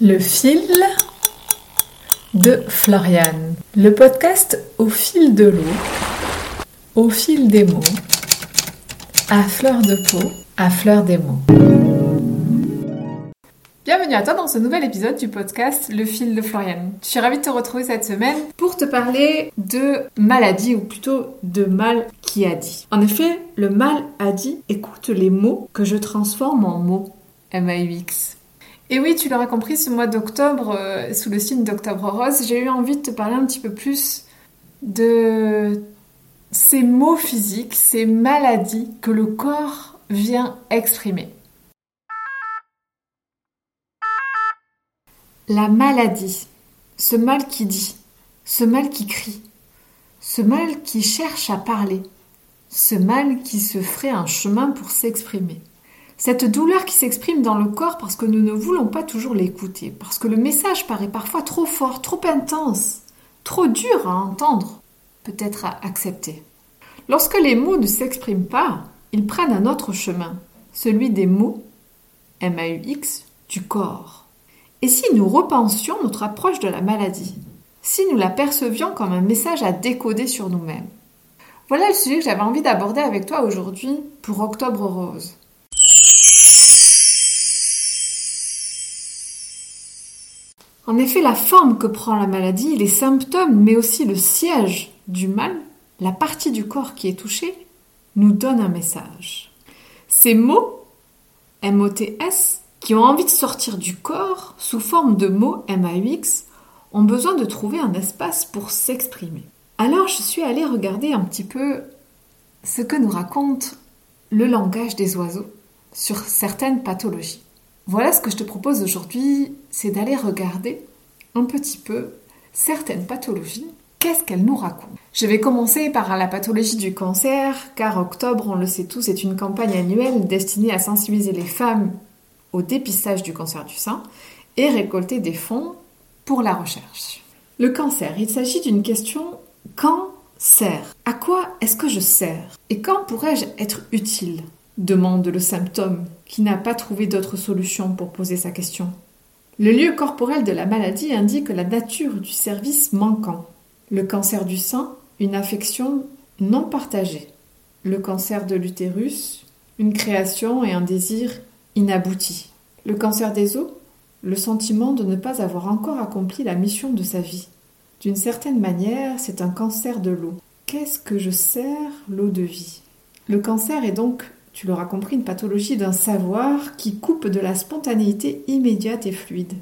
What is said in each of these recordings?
Le fil de Floriane. Le podcast au fil de l'eau, au fil des mots, à fleur de peau, à fleur des mots. Bienvenue à toi dans ce nouvel épisode du podcast Le fil de Floriane. Je suis ravie de te retrouver cette semaine pour te parler de maladie ou plutôt de mal qui a dit. En effet, le mal a dit écoute les mots que je transforme en mots. M-A-U-X. Et oui, tu l'auras compris, ce mois d'octobre, euh, sous le signe d'Octobre Rose, j'ai eu envie de te parler un petit peu plus de ces mots physiques, ces maladies que le corps vient exprimer. La maladie, ce mal qui dit, ce mal qui crie, ce mal qui cherche à parler, ce mal qui se ferait un chemin pour s'exprimer. Cette douleur qui s'exprime dans le corps parce que nous ne voulons pas toujours l'écouter, parce que le message paraît parfois trop fort, trop intense, trop dur à entendre, peut-être à accepter. Lorsque les mots ne s'expriment pas, ils prennent un autre chemin, celui des mots, M-A-U-X, du corps. Et si nous repensions notre approche de la maladie, si nous la percevions comme un message à décoder sur nous-mêmes Voilà le sujet que j'avais envie d'aborder avec toi aujourd'hui pour Octobre Rose. En effet, la forme que prend la maladie, les symptômes, mais aussi le siège du mal, la partie du corps qui est touchée, nous donne un message. Ces mots, M-O-T-S, qui ont envie de sortir du corps sous forme de mots M-A-U-X, ont besoin de trouver un espace pour s'exprimer. Alors je suis allée regarder un petit peu ce que nous raconte le langage des oiseaux sur certaines pathologies. Voilà ce que je te propose aujourd'hui, c'est d'aller regarder un petit peu certaines pathologies. Qu'est-ce qu'elles nous racontent? Je vais commencer par la pathologie du cancer, car octobre, on le sait tous, est une campagne annuelle destinée à sensibiliser les femmes au dépistage du cancer du sein et récolter des fonds pour la recherche. Le cancer, il s'agit d'une question quand sert À quoi est-ce que je sers? Et quand pourrais-je être utile? Demande le symptôme qui n'a pas trouvé d'autre solution pour poser sa question. Le lieu corporel de la maladie indique la nature du service manquant. Le cancer du sein, une affection non partagée. Le cancer de l'utérus, une création et un désir inabouti. Le cancer des os, le sentiment de ne pas avoir encore accompli la mission de sa vie. D'une certaine manière, c'est un cancer de l'eau. Qu'est-ce que je sers l'eau de vie? Le cancer est donc tu l'auras compris, une pathologie d'un savoir qui coupe de la spontanéité immédiate et fluide.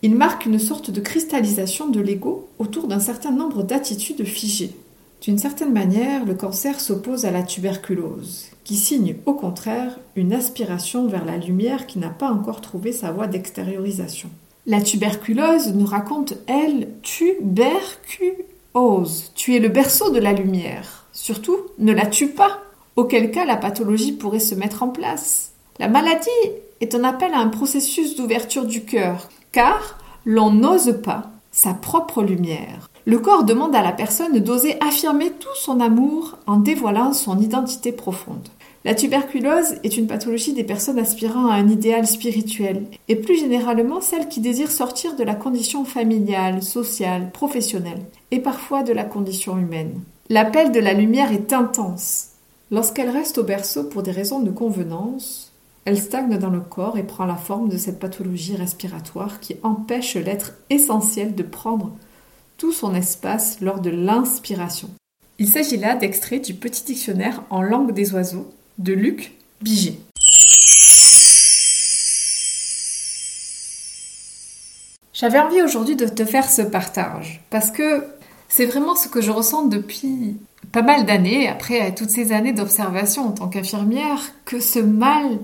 Il marque une sorte de cristallisation de l'ego autour d'un certain nombre d'attitudes figées. D'une certaine manière, le cancer s'oppose à la tuberculose, qui signe au contraire une aspiration vers la lumière qui n'a pas encore trouvé sa voie d'extériorisation. La tuberculose nous raconte, elle, tuberculose. Tu es le berceau de la lumière. Surtout, ne la tue pas auquel cas la pathologie pourrait se mettre en place. La maladie est un appel à un processus d'ouverture du cœur, car l'on n'ose pas sa propre lumière. Le corps demande à la personne d'oser affirmer tout son amour en dévoilant son identité profonde. La tuberculose est une pathologie des personnes aspirant à un idéal spirituel, et plus généralement celles qui désirent sortir de la condition familiale, sociale, professionnelle, et parfois de la condition humaine. L'appel de la lumière est intense, Lorsqu'elle reste au berceau pour des raisons de convenance, elle stagne dans le corps et prend la forme de cette pathologie respiratoire qui empêche l'être essentiel de prendre tout son espace lors de l'inspiration. Il s'agit là d'extraits du petit dictionnaire en langue des oiseaux de Luc Biget. J'avais envie aujourd'hui de te faire ce partage parce que c'est vraiment ce que je ressens depuis pas mal d'années, après toutes ces années d'observation en tant qu'infirmière, que ce mal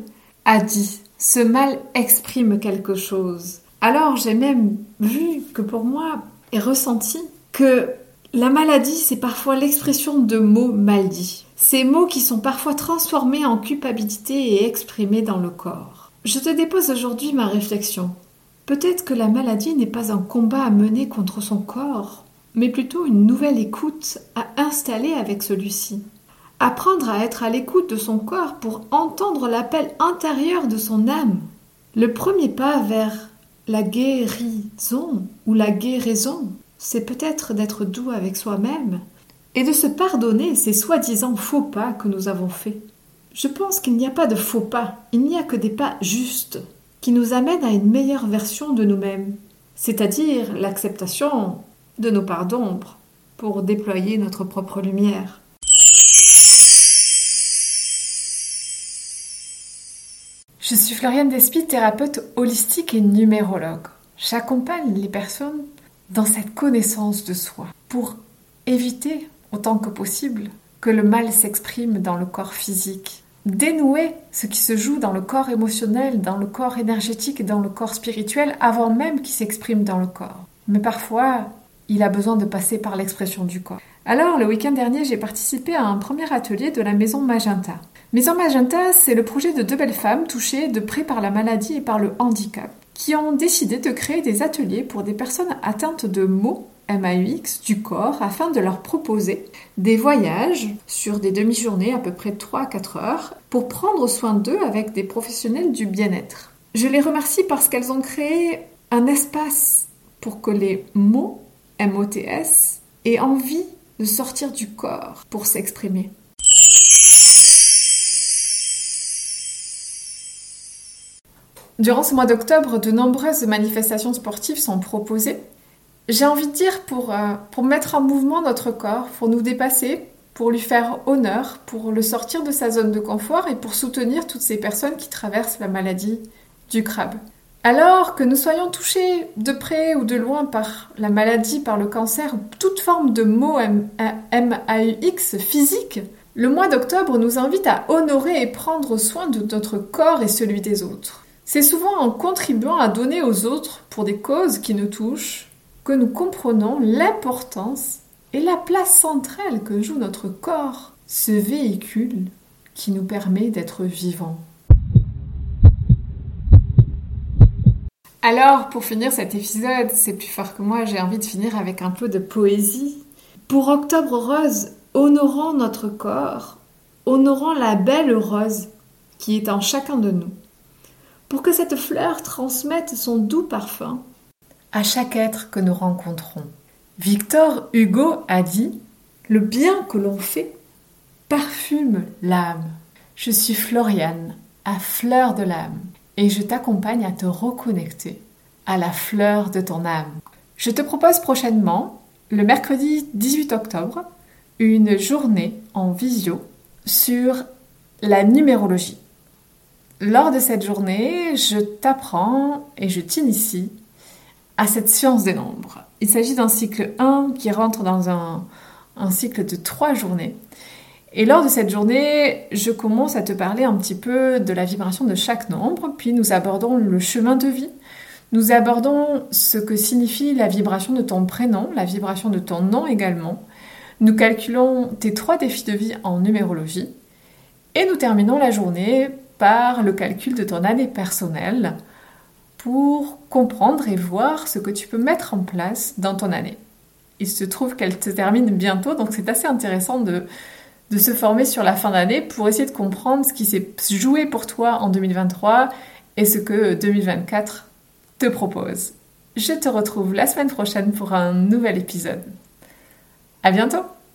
a dit, ce mal exprime quelque chose. Alors j'ai même vu que pour moi et ressenti que la maladie, c'est parfois l'expression de mots mal dits. Ces mots qui sont parfois transformés en culpabilité et exprimés dans le corps. Je te dépose aujourd'hui ma réflexion. Peut-être que la maladie n'est pas un combat à mener contre son corps, mais plutôt une nouvelle écoute à installer avec celui-ci. Apprendre à être à l'écoute de son corps pour entendre l'appel intérieur de son âme. Le premier pas vers La guérison ou la guérison, c'est peut-être d'être doux avec soi-même et de se pardonner ces soi-disant faux pas que nous avons faits. Je pense qu'il n'y a pas de faux pas, il n'y a que des pas justes qui nous amènent à une meilleure version de nous-mêmes, c'est-à-dire l'acceptation de nos parts d'ombre pour déployer notre propre lumière. Je suis Floriane Despy, thérapeute holistique et numérologue. J'accompagne les personnes dans cette connaissance de soi pour éviter autant que possible que le mal s'exprime dans le corps physique. Dénouer ce qui se joue dans le corps émotionnel, dans le corps énergétique et dans le corps spirituel avant même qu'il s'exprime dans le corps. Mais parfois, il a besoin de passer par l'expression du corps. Alors, le week-end dernier, j'ai participé à un premier atelier de la Maison Magenta. Maison Magenta, c'est le projet de deux belles femmes touchées de près par la maladie et par le handicap, qui ont décidé de créer des ateliers pour des personnes atteintes de maux MAUX du corps afin de leur proposer des voyages sur des demi-journées à peu près 3 à 4 heures pour prendre soin d'eux avec des professionnels du bien-être. Je les remercie parce qu'elles ont créé un espace pour que les mots MOTS aient envie de sortir du corps pour s'exprimer. Durant ce mois d'octobre, de nombreuses manifestations sportives sont proposées j'ai envie de dire pour, euh, pour mettre en mouvement notre corps, pour nous dépasser, pour lui faire honneur, pour le sortir de sa zone de confort et pour soutenir toutes ces personnes qui traversent la maladie du crabe. Alors que nous soyons touchés de près ou de loin par la maladie, par le cancer ou toute forme de maux MAUX physique, le mois d'octobre nous invite à honorer et prendre soin de notre corps et celui des autres. C'est souvent en contribuant à donner aux autres pour des causes qui nous touchent que nous comprenons l'importance et la place centrale que joue notre corps, ce véhicule qui nous permet d'être vivants. Alors, pour finir cet épisode, c'est plus fort que moi, j'ai envie de finir avec un peu de poésie. Pour Octobre Rose, honorons notre corps, honorons la belle rose qui est en chacun de nous. Pour que cette fleur transmette son doux parfum, à chaque être que nous rencontrons. Victor Hugo a dit Le bien que l'on fait parfume l'âme. Je suis Floriane, à fleur de l'âme, et je t'accompagne à te reconnecter à la fleur de ton âme. Je te propose prochainement, le mercredi 18 octobre, une journée en visio sur la numérologie. Lors de cette journée, je t'apprends et je t'initie à cette science des nombres. Il s'agit d'un cycle 1 qui rentre dans un, cycle de 3 journées. Et lors de cette journée, je commence à te parler un petit peu de la vibration de chaque nombre, puis nous abordons le chemin de vie. Nous abordons ce que signifie la vibration de ton prénom, la vibration de ton nom également. Nous calculons tes trois défis de vie en numérologie. Et nous terminons la journée par le calcul de ton année personnelle pour comprendre et voir ce que tu peux mettre en place dans ton année. Il se trouve qu'elle se termine bientôt, donc c'est assez intéressant de, de se former sur la fin d'année pour essayer de comprendre ce qui s'est joué pour toi en 2023 et ce que 2024 te propose. Je te retrouve la semaine prochaine pour un nouvel épisode. À bientôt!